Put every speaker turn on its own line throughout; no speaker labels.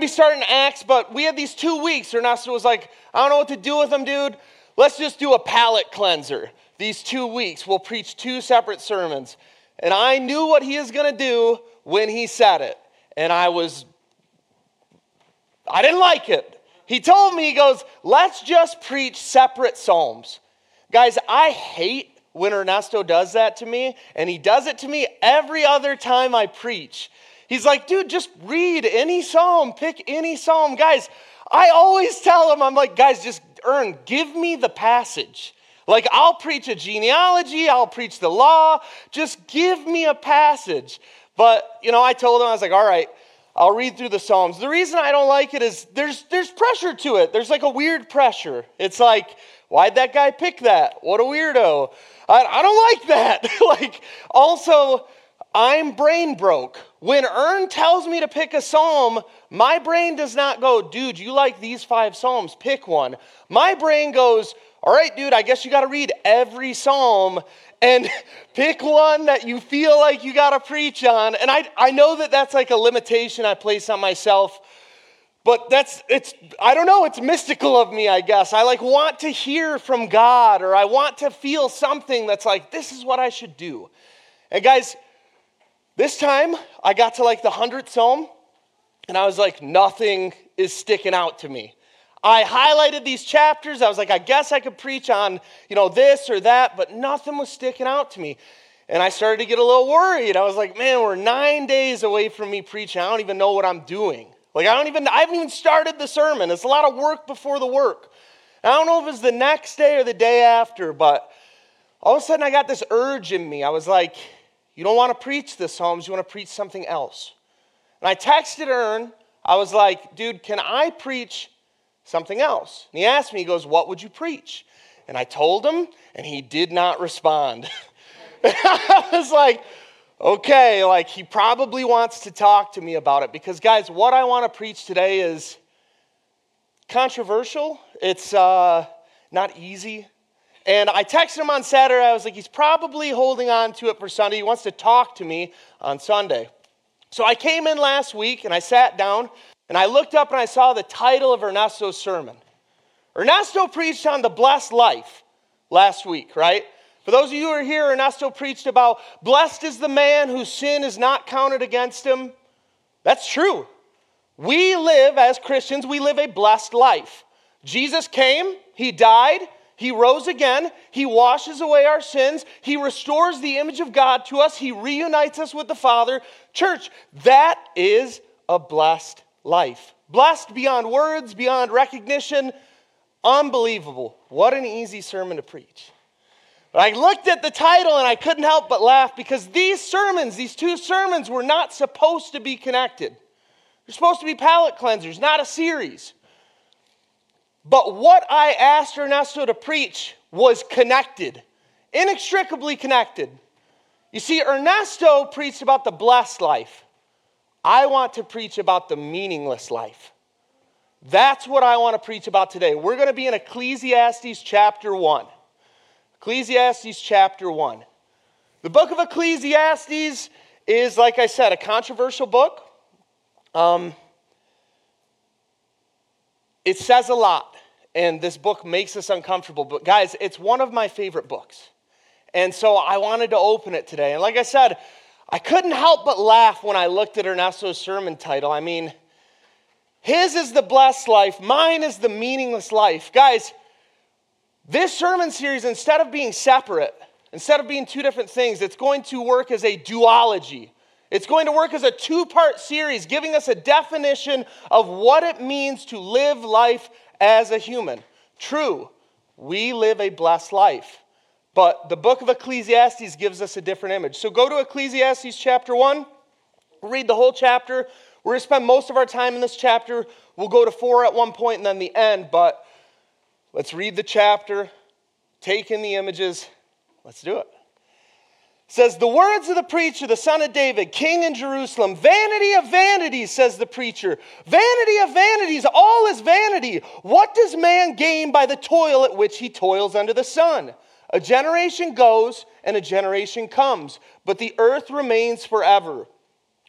be starting Acts, but we had these two weeks. Ernesto was like, I don't know what to do with them, dude. Let's just do a palate cleanser. These two weeks, we'll preach two separate sermons. And I knew what he was going to do when he said it. And I was, I didn't like it. He told me, he goes, let's just preach separate Psalms. Guys, I hate when Ernesto does that to me, and he does it to me every other time I preach. He's like, dude, just read any psalm, pick any psalm. Guys, I always tell him, I'm like, guys, just Ern, give me the passage. Like, I'll preach a genealogy, I'll preach the law, just give me a passage. But, you know, I told him, I was like, all right, I'll read through the Psalms. The reason I don't like it is there's, there's pressure to it. There's like a weird pressure. It's like, why'd that guy pick that? What a weirdo. I, I don't like that. like, also, I'm brain broke. When Ern tells me to pick a psalm, my brain does not go, dude, you like these five psalms, pick one. My brain goes, all right, dude, I guess you got to read every psalm and pick one that you feel like you got to preach on. And I, I know that that's like a limitation I place on myself, but that's, it's, I don't know, it's mystical of me, I guess. I like want to hear from God or I want to feel something that's like, this is what I should do. And guys, this time I got to like the 100th psalm and I was like, nothing is sticking out to me. I highlighted these chapters. I was like, I guess I could preach on, you know, this or that, but nothing was sticking out to me. And I started to get a little worried. I was like, man, we're nine days away from me preaching. I don't even know what I'm doing. Like, I don't even, I haven't even started the sermon. It's a lot of work before the work. I don't know if it's the next day or the day after, but all of a sudden I got this urge in me. I was like, you don't want to preach the Psalms, you want to preach something else. And I texted Ern, I was like, dude, can I preach something else? And he asked me, he goes, what would you preach? And I told him, and he did not respond. I was like, okay, like he probably wants to talk to me about it because, guys, what I want to preach today is controversial. It's uh, not easy. And I texted him on Saturday. I was like, he's probably holding on to it for Sunday. He wants to talk to me on Sunday. So I came in last week and I sat down and I looked up and I saw the title of Ernesto's sermon. Ernesto preached on the blessed life last week, right? For those of you who are here, Ernesto preached about blessed is the man whose sin is not counted against him. That's true. We live as Christians, we live a blessed life. Jesus came, he died, he rose again. He washes away our sins. He restores the image of God to us. He reunites us with the Father. Church, that is a blessed life. Blessed beyond words, beyond recognition. Unbelievable. What an easy sermon to preach. But I looked at the title and I couldn't help but laugh because these sermons, these two sermons, were not supposed to be connected. They're supposed to be palate cleansers, not a series. But what I asked Ernesto to preach was connected, inextricably connected. You see, Ernesto preached about the blessed life. I want to preach about the meaningless life. That's what I want to preach about today. We're going to be in Ecclesiastes chapter 1. Ecclesiastes chapter 1. The book of Ecclesiastes is, like I said, a controversial book. Um, it says a lot and this book makes us uncomfortable. But guys, it's one of my favorite books. And so I wanted to open it today. And like I said, I couldn't help but laugh when I looked at Ernesto's sermon title. I mean, his is the blessed life, mine is the meaningless life. Guys, this sermon series, instead of being separate, instead of being two different things, it's going to work as a duology. It's going to work as a two part series, giving us a definition of what it means to live life as a human. True, we live a blessed life. But the book of Ecclesiastes gives us a different image. So go to Ecclesiastes chapter 1, read the whole chapter. We're going to spend most of our time in this chapter. We'll go to 4 at one point and then the end, but let's read the chapter, take in the images. Let's do it says, The words of the preacher, the son of David, king in Jerusalem, vanity of vanities, says the preacher. Vanity of vanities, all is vanity. What does man gain by the toil at which he toils under the sun? A generation goes and a generation comes, but the earth remains forever.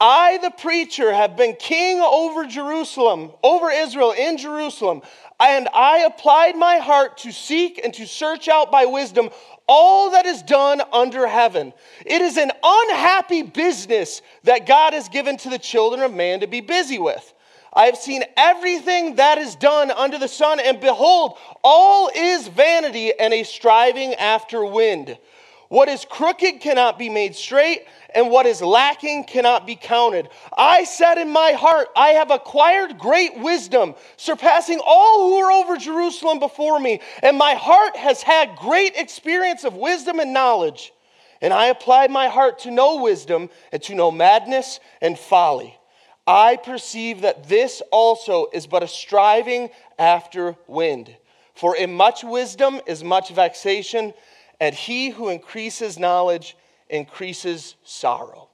I, the preacher, have been king over Jerusalem, over Israel in Jerusalem, and I applied my heart to seek and to search out by wisdom all that is done under heaven. It is an unhappy business that God has given to the children of man to be busy with. I have seen everything that is done under the sun, and behold, all is vanity and a striving after wind. What is crooked cannot be made straight, and what is lacking cannot be counted. I said in my heart, I have acquired great wisdom, surpassing all who were over Jerusalem before me, and my heart has had great experience of wisdom and knowledge. And I applied my heart to know wisdom and to know madness and folly. I perceive that this also is but a striving after wind. For in much wisdom is much vexation, and he who increases knowledge increases sorrow.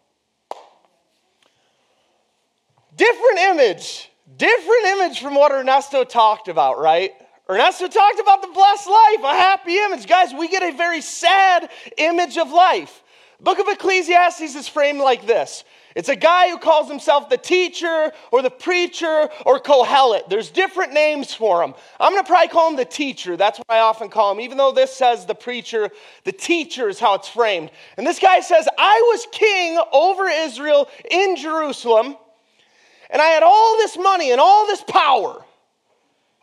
Different image, different image from what Ernesto talked about, right? Ernesto talked about the blessed life, a happy image. Guys, we get a very sad image of life. Book of Ecclesiastes is framed like this it's a guy who calls himself the teacher or the preacher or Kohelet. There's different names for him. I'm going to probably call him the teacher. That's what I often call him. Even though this says the preacher, the teacher is how it's framed. And this guy says, I was king over Israel in Jerusalem, and I had all this money and all this power.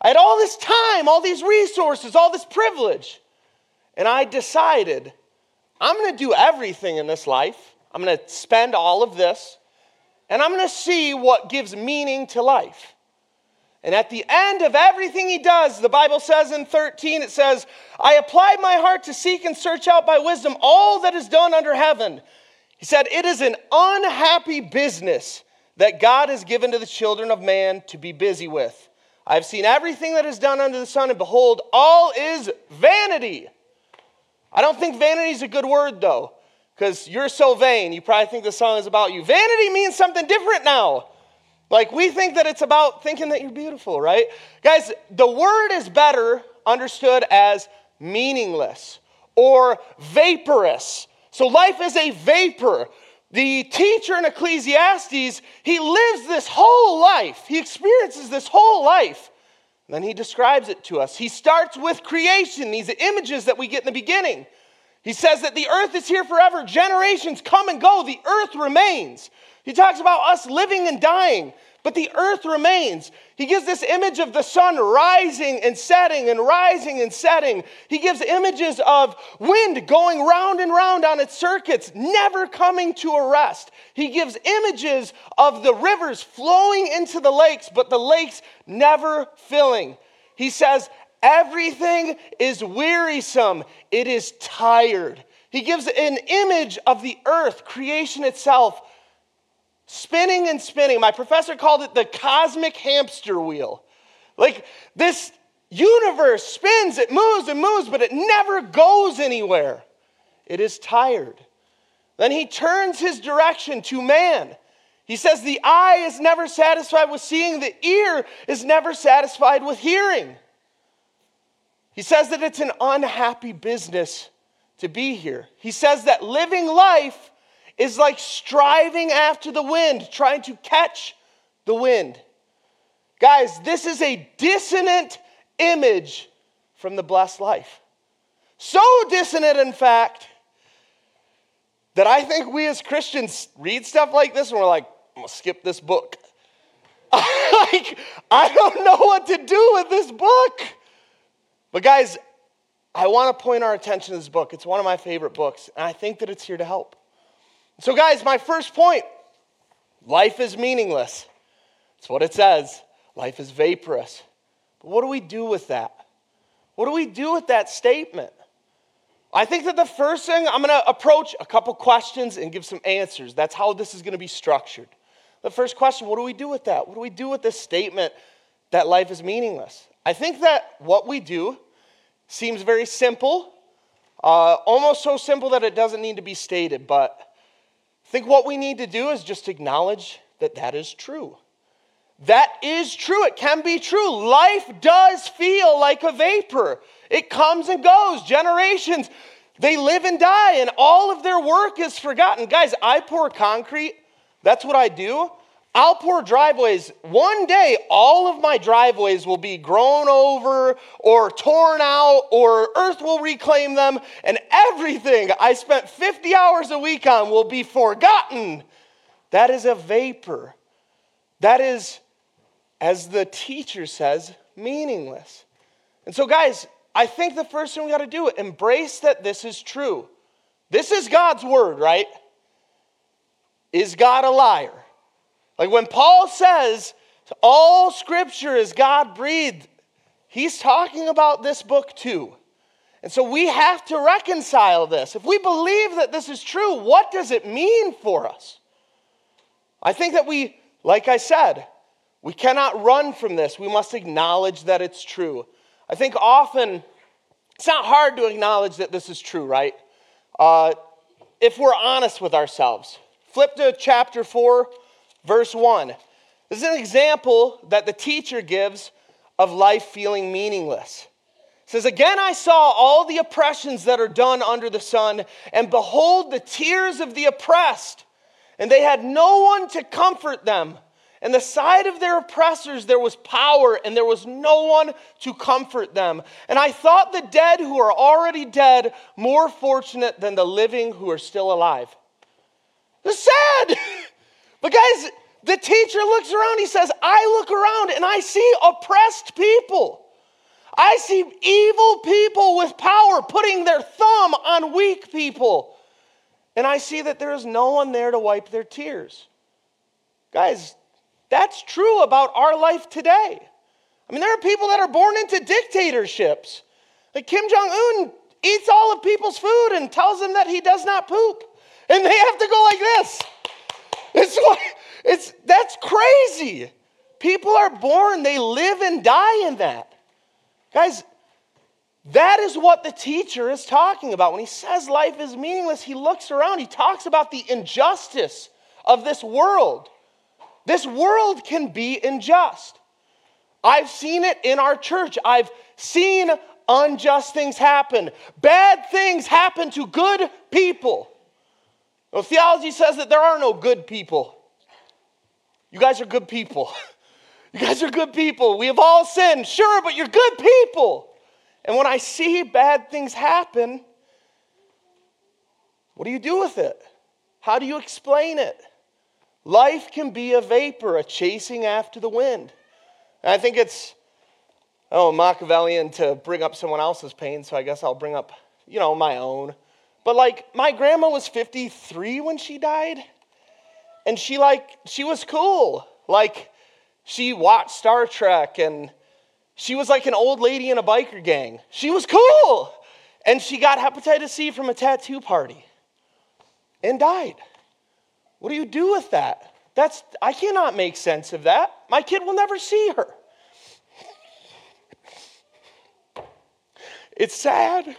I had all this time, all these resources, all this privilege. And I decided, I'm going to do everything in this life. I'm going to spend all of this, and I'm going to see what gives meaning to life. And at the end of everything he does, the Bible says in 13, it says, I applied my heart to seek and search out by wisdom all that is done under heaven. He said, It is an unhappy business that God has given to the children of man to be busy with. I've seen everything that is done under the sun, and behold, all is vanity. I don't think vanity is a good word, though because you're so vain. You probably think the song is about you. Vanity means something different now. Like we think that it's about thinking that you're beautiful, right? Guys, the word is better understood as meaningless or vaporous. So life is a vapor. The teacher in Ecclesiastes, he lives this whole life, he experiences this whole life. Then he describes it to us. He starts with creation, these images that we get in the beginning. He says that the earth is here forever. Generations come and go, the earth remains. He talks about us living and dying, but the earth remains. He gives this image of the sun rising and setting and rising and setting. He gives images of wind going round and round on its circuits, never coming to a rest. He gives images of the rivers flowing into the lakes, but the lakes never filling. He says, Everything is wearisome, it is tired. He gives an image of the earth, creation itself, spinning and spinning. My professor called it the cosmic hamster wheel. Like this universe spins, it moves and moves, but it never goes anywhere. It is tired. Then he turns his direction to man. He says, The eye is never satisfied with seeing, the ear is never satisfied with hearing. He says that it's an unhappy business to be here. He says that living life is like striving after the wind, trying to catch the wind. Guys, this is a dissonant image from the blessed life. So dissonant, in fact, that I think we as Christians read stuff like this and we're like, I'm gonna skip this book. like, I don't know what to do with this book. But, guys, I want to point our attention to this book. It's one of my favorite books, and I think that it's here to help. So, guys, my first point life is meaningless. That's what it says. Life is vaporous. But what do we do with that? What do we do with that statement? I think that the first thing I'm going to approach a couple questions and give some answers. That's how this is going to be structured. The first question what do we do with that? What do we do with this statement that life is meaningless? I think that what we do seems very simple, uh, almost so simple that it doesn't need to be stated, but I think what we need to do is just acknowledge that that is true. That is true. It can be true. Life does feel like a vapor, it comes and goes. Generations, they live and die, and all of their work is forgotten. Guys, I pour concrete, that's what I do. I'll pour driveways. One day, all of my driveways will be grown over or torn out, or earth will reclaim them, and everything I spent 50 hours a week on will be forgotten. That is a vapor. That is as the teacher says, meaningless. And so, guys, I think the first thing we got to do embrace that this is true. This is God's word, right? Is God a liar? Like when Paul says all scripture is God breathed, he's talking about this book too. And so we have to reconcile this. If we believe that this is true, what does it mean for us? I think that we, like I said, we cannot run from this. We must acknowledge that it's true. I think often it's not hard to acknowledge that this is true, right? Uh, if we're honest with ourselves. Flip to chapter 4, verse 1. This is an example that the teacher gives of life feeling meaningless. It says, Again, I saw all the oppressions that are done under the sun, and behold, the tears of the oppressed, and they had no one to comfort them. And the side of their oppressors there was power, and there was no one to comfort them. And I thought the dead who are already dead more fortunate than the living who are still alive. It's sad. but guys, the teacher looks around, he says, I look around and I see oppressed people. I see evil people with power putting their thumb on weak people. And I see that there is no one there to wipe their tears. Guys, that's true about our life today. I mean, there are people that are born into dictatorships. Like Kim Jong un eats all of people's food and tells them that he does not poop. And they have to go like this. It's, like, it's, that's crazy. People are born, they live and die in that. Guys, that is what the teacher is talking about. When he says life is meaningless, he looks around, he talks about the injustice of this world. This world can be unjust. I've seen it in our church. I've seen unjust things happen. Bad things happen to good people. Theology says that there are no good people. You guys are good people. You guys are good people. We have all sinned, sure, but you're good people. And when I see bad things happen, what do you do with it? How do you explain it? Life can be a vapor, a chasing after the wind. And I think it's, oh, Machiavellian to bring up someone else's pain, so I guess I'll bring up, you know, my own. But like, my grandma was 53 when she died, and she, like, she was cool. Like, she watched Star Trek, and she was like an old lady in a biker gang. She was cool. And she got hepatitis C from a tattoo party and died. What do you do with that? That's I cannot make sense of that. My kid will never see her. It's sad.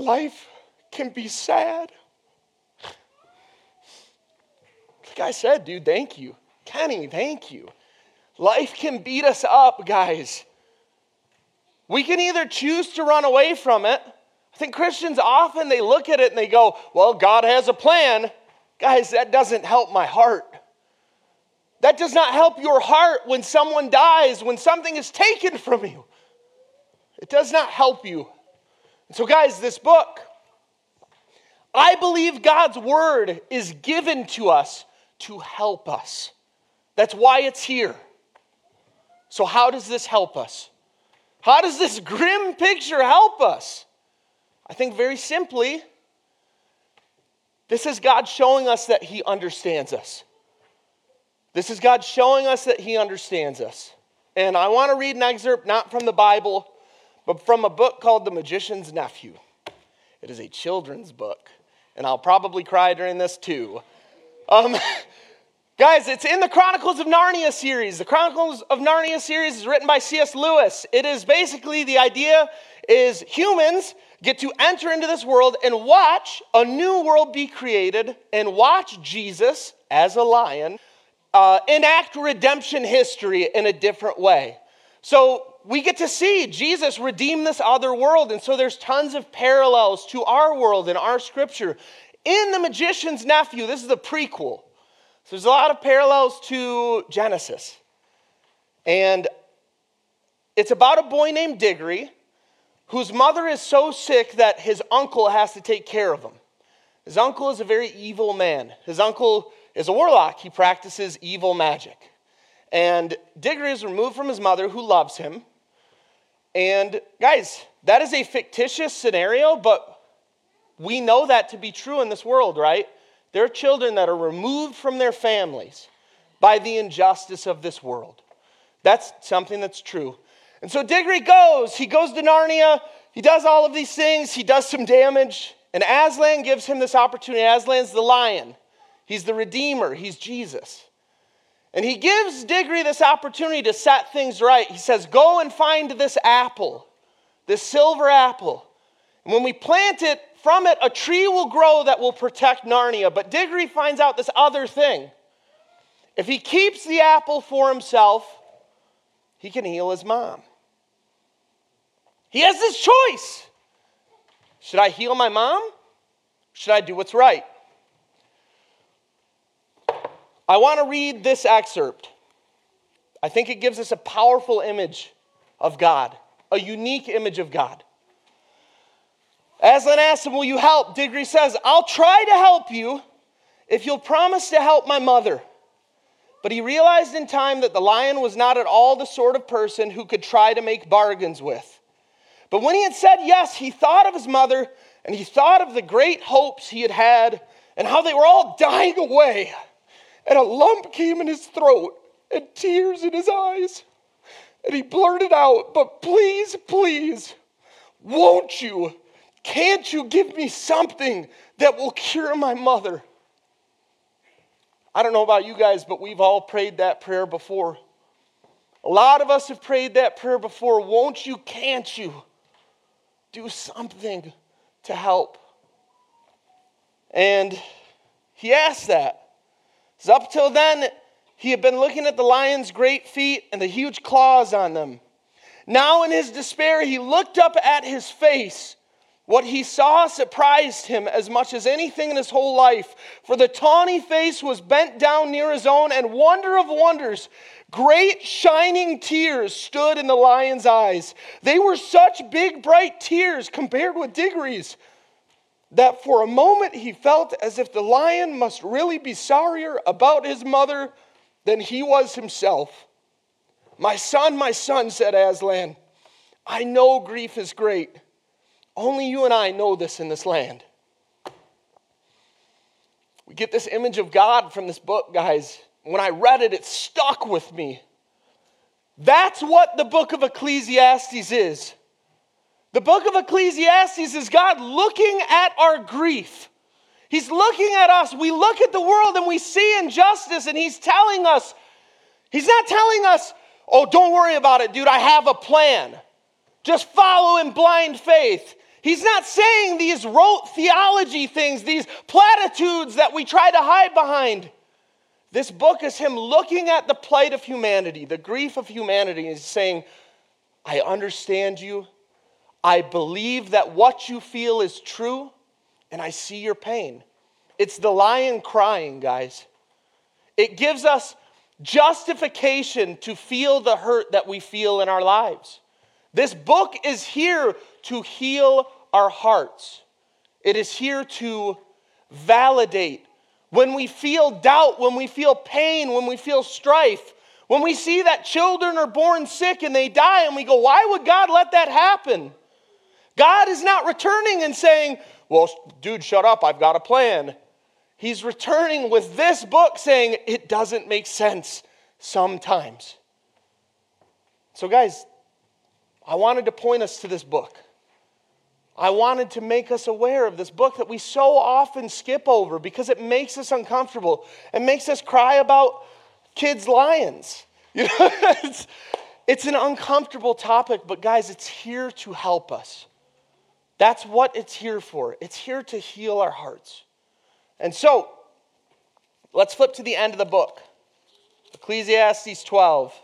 Life can be sad. Like I said, dude, thank you. Kenny, thank you. Life can beat us up, guys. We can either choose to run away from it. I think Christians often they look at it and they go, "Well, God has a plan." Guys, that doesn't help my heart. That does not help your heart when someone dies, when something is taken from you. It does not help you. And so, guys, this book, I believe God's word is given to us to help us. That's why it's here. So, how does this help us? How does this grim picture help us? I think very simply, this is God showing us that He understands us. This is God showing us that He understands us. And I want to read an excerpt not from the Bible, but from a book called The Magician's Nephew. It is a children's book, and I'll probably cry during this too. Um, guys, it's in the Chronicles of Narnia series. The Chronicles of Narnia series is written by C.S. Lewis. It is basically the idea is humans get to enter into this world and watch a new world be created and watch Jesus as a lion uh, enact redemption history in a different way. So we get to see Jesus redeem this other world. And so there's tons of parallels to our world and our scripture. In The Magician's Nephew, this is the prequel. So there's a lot of parallels to Genesis. And it's about a boy named Diggory whose mother is so sick that his uncle has to take care of him. His uncle is a very evil man. His uncle is a warlock, he practices evil magic. And Diggory is removed from his mother, who loves him. And guys, that is a fictitious scenario, but we know that to be true in this world, right? There are children that are removed from their families by the injustice of this world. That's something that's true. And so Diggory goes, he goes to Narnia, he does all of these things, he does some damage, and Aslan gives him this opportunity. Aslan's the lion. He's the Redeemer, he's Jesus. And he gives Diggory this opportunity to set things right. He says, Go and find this apple, this silver apple. And when we plant it, from it, a tree will grow that will protect Narnia. But Diggory finds out this other thing. If he keeps the apple for himself, he can heal his mom. He has this choice. Should I heal my mom? Should I do what's right? I want to read this excerpt. I think it gives us a powerful image of God, a unique image of God. Aslan asks him, Will you help? Diggory says, I'll try to help you if you'll promise to help my mother. But he realized in time that the lion was not at all the sort of person who could try to make bargains with. But when he had said yes, he thought of his mother and he thought of the great hopes he had had and how they were all dying away and a lump came in his throat and tears in his eyes. And he blurted out, But please, please, won't you? Can't you give me something that will cure my mother? I don't know about you guys, but we've all prayed that prayer before. A lot of us have prayed that prayer before. Won't you, can't you do something to help? And he asked that. Up till then, he had been looking at the lion's great feet and the huge claws on them. Now, in his despair, he looked up at his face. What he saw surprised him as much as anything in his whole life, for the tawny face was bent down near his own, and wonder of wonders, great shining tears stood in the lion's eyes. They were such big, bright tears compared with Diggory's that for a moment he felt as if the lion must really be sorrier about his mother than he was himself. My son, my son, said Aslan, I know grief is great. Only you and I know this in this land. We get this image of God from this book, guys. When I read it, it stuck with me. That's what the book of Ecclesiastes is. The book of Ecclesiastes is God looking at our grief. He's looking at us. We look at the world and we see injustice, and He's telling us, He's not telling us, oh, don't worry about it, dude, I have a plan. Just follow in blind faith. He's not saying these rote theology things, these platitudes that we try to hide behind. This book is him looking at the plight of humanity, the grief of humanity. He's saying, I understand you. I believe that what you feel is true, and I see your pain. It's the lion crying, guys. It gives us justification to feel the hurt that we feel in our lives. This book is here to heal our hearts, it is here to validate. When we feel doubt, when we feel pain, when we feel strife, When we see that children are born sick and they die, and we go, why would God let that happen? God is not returning and saying, well, dude, shut up, I've got a plan. He's returning with this book saying, it doesn't make sense sometimes. So, guys, I wanted to point us to this book. I wanted to make us aware of this book that we so often skip over because it makes us uncomfortable. It makes us cry about kids' lions. You know, it's, it's an uncomfortable topic, but guys, it's here to help us. That's what it's here for. It's here to heal our hearts. And so, let's flip to the end of the book Ecclesiastes 12.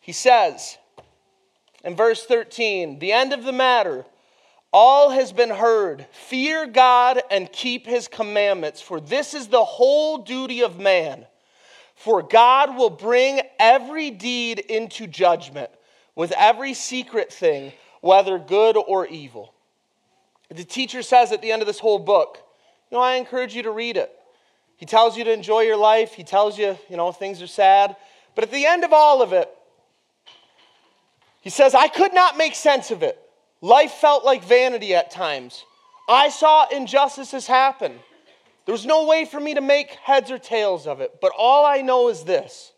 He says in verse 13, the end of the matter all has been heard. Fear God and keep his commandments, for this is the whole duty of man. For God will bring every deed into judgment with every secret thing, whether good or evil. The teacher says at the end of this whole book, you know, I encourage you to read it. He tells you to enjoy your life, he tells you, you know, things are sad. But at the end of all of it, he says, I could not make sense of it. Life felt like vanity at times. I saw injustices happen. There was no way for me to make heads or tails of it. But all I know is this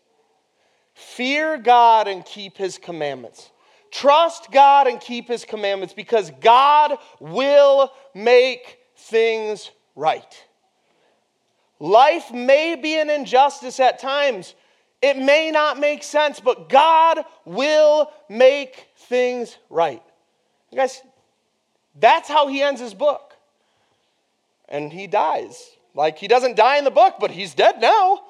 fear God and keep his commandments. Trust God and keep his commandments because God will make things right. Life may be an injustice at times. It may not make sense, but God will make things right. Guys, that's how he ends his book. And he dies. Like he doesn't die in the book, but he's dead now.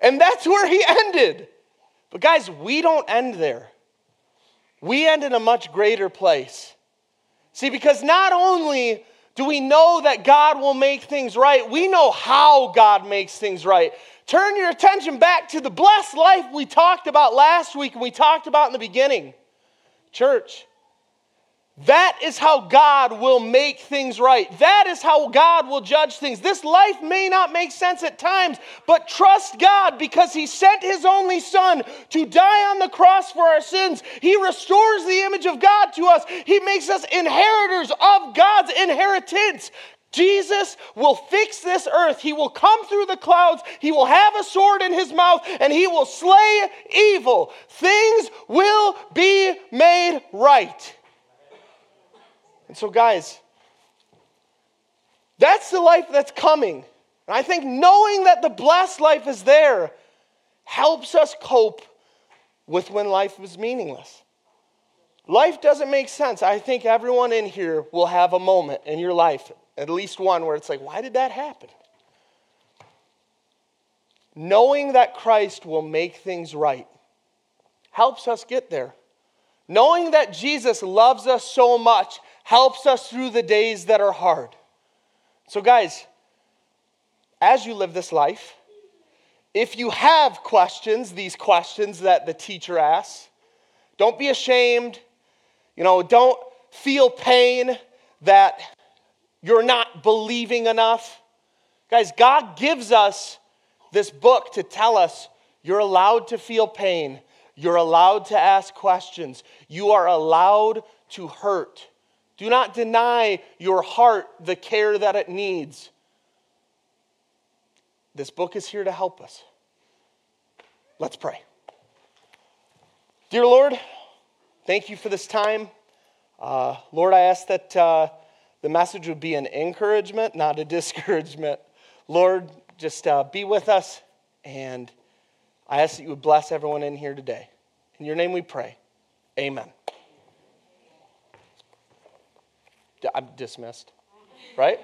And that's where he ended. But guys, we don't end there. We end in a much greater place. See, because not only do we know that God will make things right, we know how God makes things right. Turn your attention back to the blessed life we talked about last week and we talked about in the beginning. Church, that is how God will make things right. That is how God will judge things. This life may not make sense at times, but trust God because He sent His only Son to die on the cross for our sins. He restores the image of God to us, He makes us inheritors of God's inheritance. Jesus will fix this earth. He will come through the clouds. He will have a sword in his mouth and he will slay evil. Things will be made right. And so, guys, that's the life that's coming. And I think knowing that the blessed life is there helps us cope with when life is meaningless. Life doesn't make sense. I think everyone in here will have a moment in your life, at least one, where it's like, why did that happen? Knowing that Christ will make things right helps us get there. Knowing that Jesus loves us so much helps us through the days that are hard. So, guys, as you live this life, if you have questions, these questions that the teacher asks, don't be ashamed. You know, don't feel pain that you're not believing enough. Guys, God gives us this book to tell us you're allowed to feel pain. You're allowed to ask questions. You are allowed to hurt. Do not deny your heart the care that it needs. This book is here to help us. Let's pray. Dear Lord, thank you for this time. Uh, Lord, I ask that uh, the message would be an encouragement, not a discouragement. Lord, just uh, be with us, and I ask that you would bless everyone in here today. In your name we pray. Amen. I'm dismissed, right?